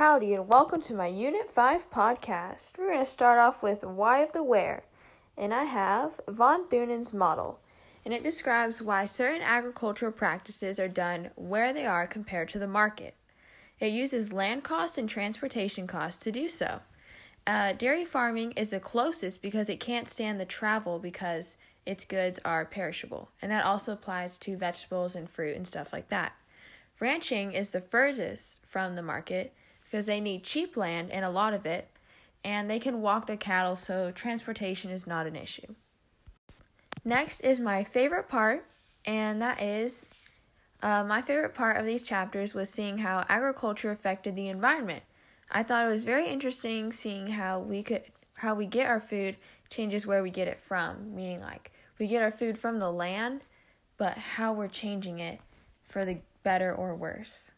Howdy, and welcome to my Unit 5 podcast. We're going to start off with Why of the Where, and I have Von Thunen's model, and it describes why certain agricultural practices are done where they are compared to the market. It uses land costs and transportation costs to do so. Uh, dairy farming is the closest because it can't stand the travel because its goods are perishable, and that also applies to vegetables and fruit and stuff like that. Ranching is the furthest from the market because they need cheap land and a lot of it, and they can walk their cattle, so transportation is not an issue. Next is my favorite part, and that is uh, my favorite part of these chapters was seeing how agriculture affected the environment. I thought it was very interesting seeing how we could how we get our food changes where we get it from, meaning like we get our food from the land, but how we're changing it for the better or worse.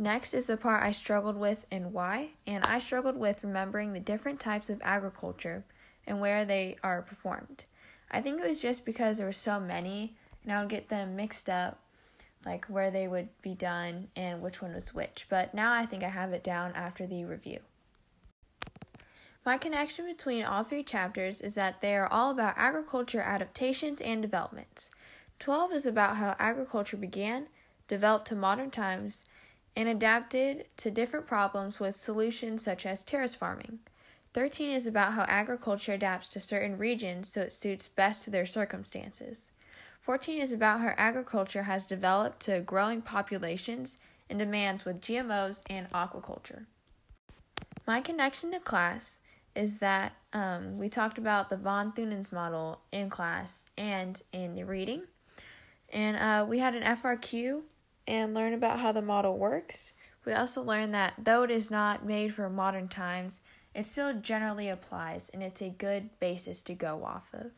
Next is the part I struggled with and why, and I struggled with remembering the different types of agriculture and where they are performed. I think it was just because there were so many, and I would get them mixed up, like where they would be done and which one was which. But now I think I have it down after the review. My connection between all three chapters is that they are all about agriculture adaptations and developments. 12 is about how agriculture began, developed to modern times, and adapted to different problems with solutions such as terrace farming. 13 is about how agriculture adapts to certain regions so it suits best to their circumstances. 14 is about how agriculture has developed to growing populations and demands with GMOs and aquaculture. My connection to class is that um, we talked about the von Thunen's model in class and in the reading. And uh, we had an FRQ and learn about how the model works. We also learn that though it is not made for modern times, it still generally applies and it's a good basis to go off of.